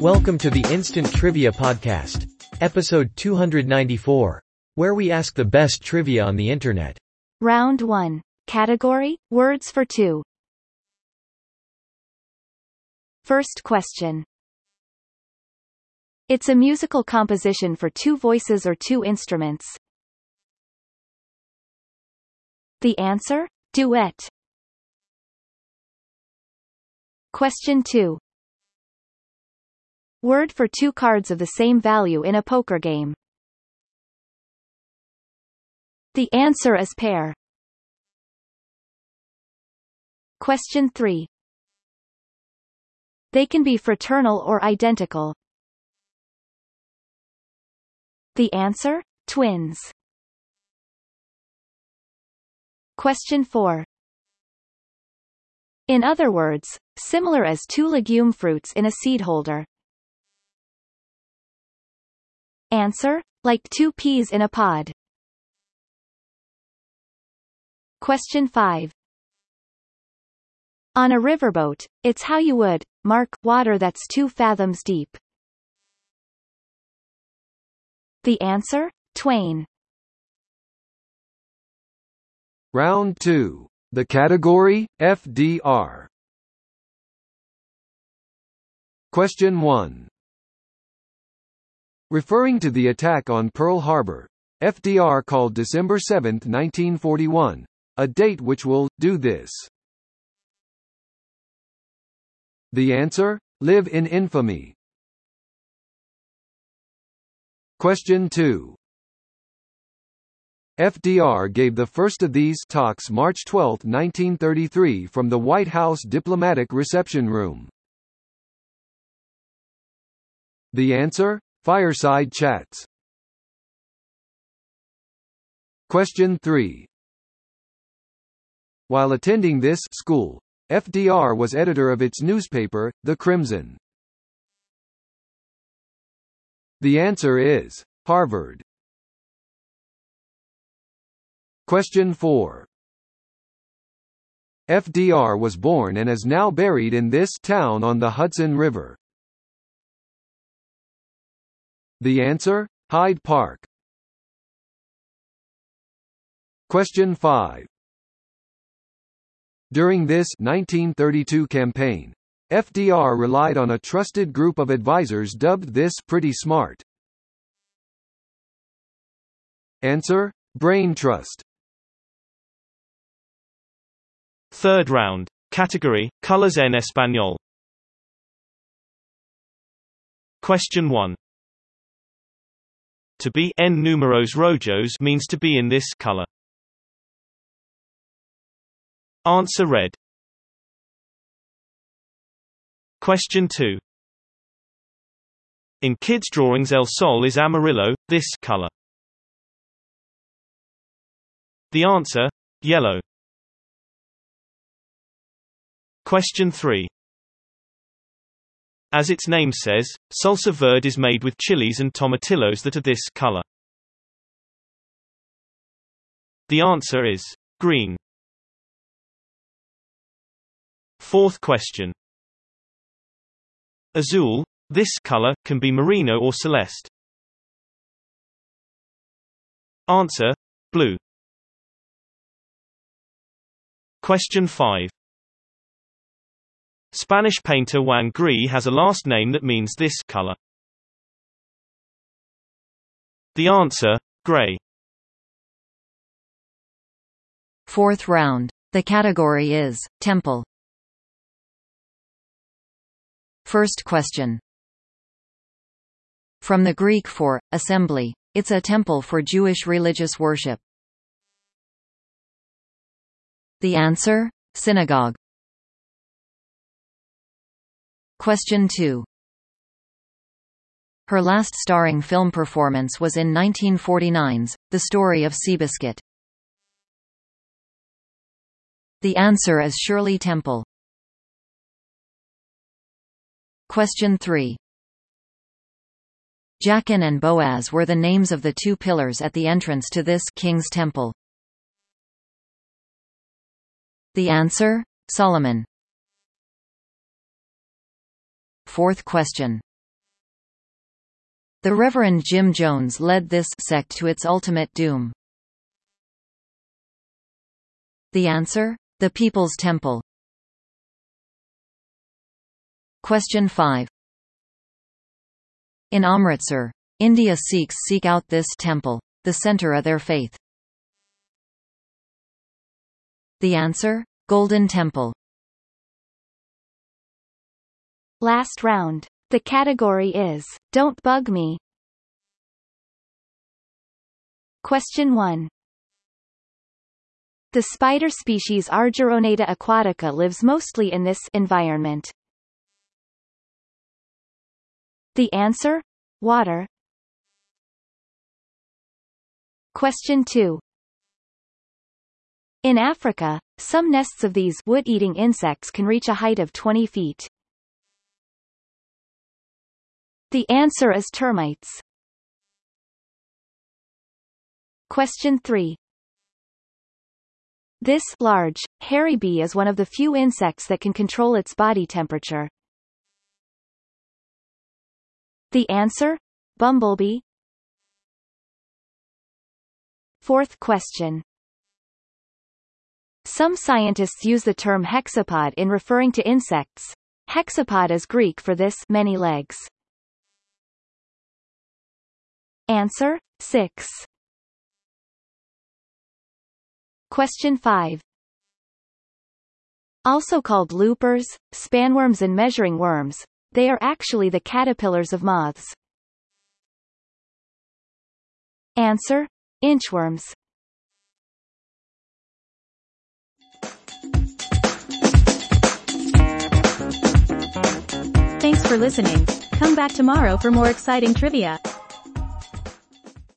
Welcome to the Instant Trivia Podcast, episode 294, where we ask the best trivia on the internet. Round 1. Category, words for two. First question. It's a musical composition for two voices or two instruments. The answer? Duet. Question 2. Word for two cards of the same value in a poker game. The answer is pair. Question 3. They can be fraternal or identical. The answer? Twins. Question 4. In other words, similar as two legume fruits in a seed holder. Answer? Like two peas in a pod. Question 5. On a riverboat, it's how you would mark water that's two fathoms deep. The answer? Twain. Round 2. The category, FDR. Question 1. Referring to the attack on Pearl Harbor, FDR called December 7, 1941, a date which will do this. The answer? Live in infamy. Question 2. FDR gave the first of these talks March 12, 1933 from the White House Diplomatic Reception Room. The answer? Fireside chats. Question 3. While attending this school, FDR was editor of its newspaper, The Crimson. The answer is Harvard. Question 4. FDR was born and is now buried in this town on the Hudson River. The answer? Hyde Park. Question 5. During this 1932 campaign, FDR relied on a trusted group of advisors dubbed this Pretty Smart. Answer? Brain Trust. Third round. Category, Colors en Español. Question 1. To be en números rojos means to be in this color. Answer red. Question 2. In kids' drawings El Sol is amarillo, this color. The answer? Yellow. Question 3. As its name says, salsa verde is made with chilies and tomatillos that are this color. The answer is green. Fourth question. Azul, this color, can be marino or celeste. Answer, blue. Question 5. Spanish painter Juan Gris has a last name that means this color. The answer, gray. Fourth round. The category is temple. First question. From the Greek for assembly, it's a temple for Jewish religious worship. The answer? Synagogue. Question 2. Her last starring film performance was in 1949's The Story of Seabiscuit. The answer is Shirley Temple. Question 3. Jachin and Boaz were the names of the two pillars at the entrance to this King's Temple. The answer? Solomon. Fourth question. The Reverend Jim Jones led this sect to its ultimate doom. The answer? The People's Temple. Question 5. In Amritsar, India Sikhs seek out this temple, the center of their faith. The answer? Golden Temple. Last round. The category is, Don't Bug Me. Question 1. The spider species Argyroneta aquatica lives mostly in this environment. The answer? Water. Question 2. In Africa, some nests of these wood-eating insects can reach a height of 20 feet. The answer is termites. Question 3. This large, hairy bee is one of the few insects that can control its body temperature. The answer? Bumblebee. Fourth question. Some scientists use the term hexapod in referring to insects. Hexapod is Greek for this many legs. Answer 6. Question 5. Also called loopers, spanworms and measuring worms, they are actually the caterpillars of moths. Answer. Inchworms. Thanks for listening. Come back tomorrow for more exciting trivia.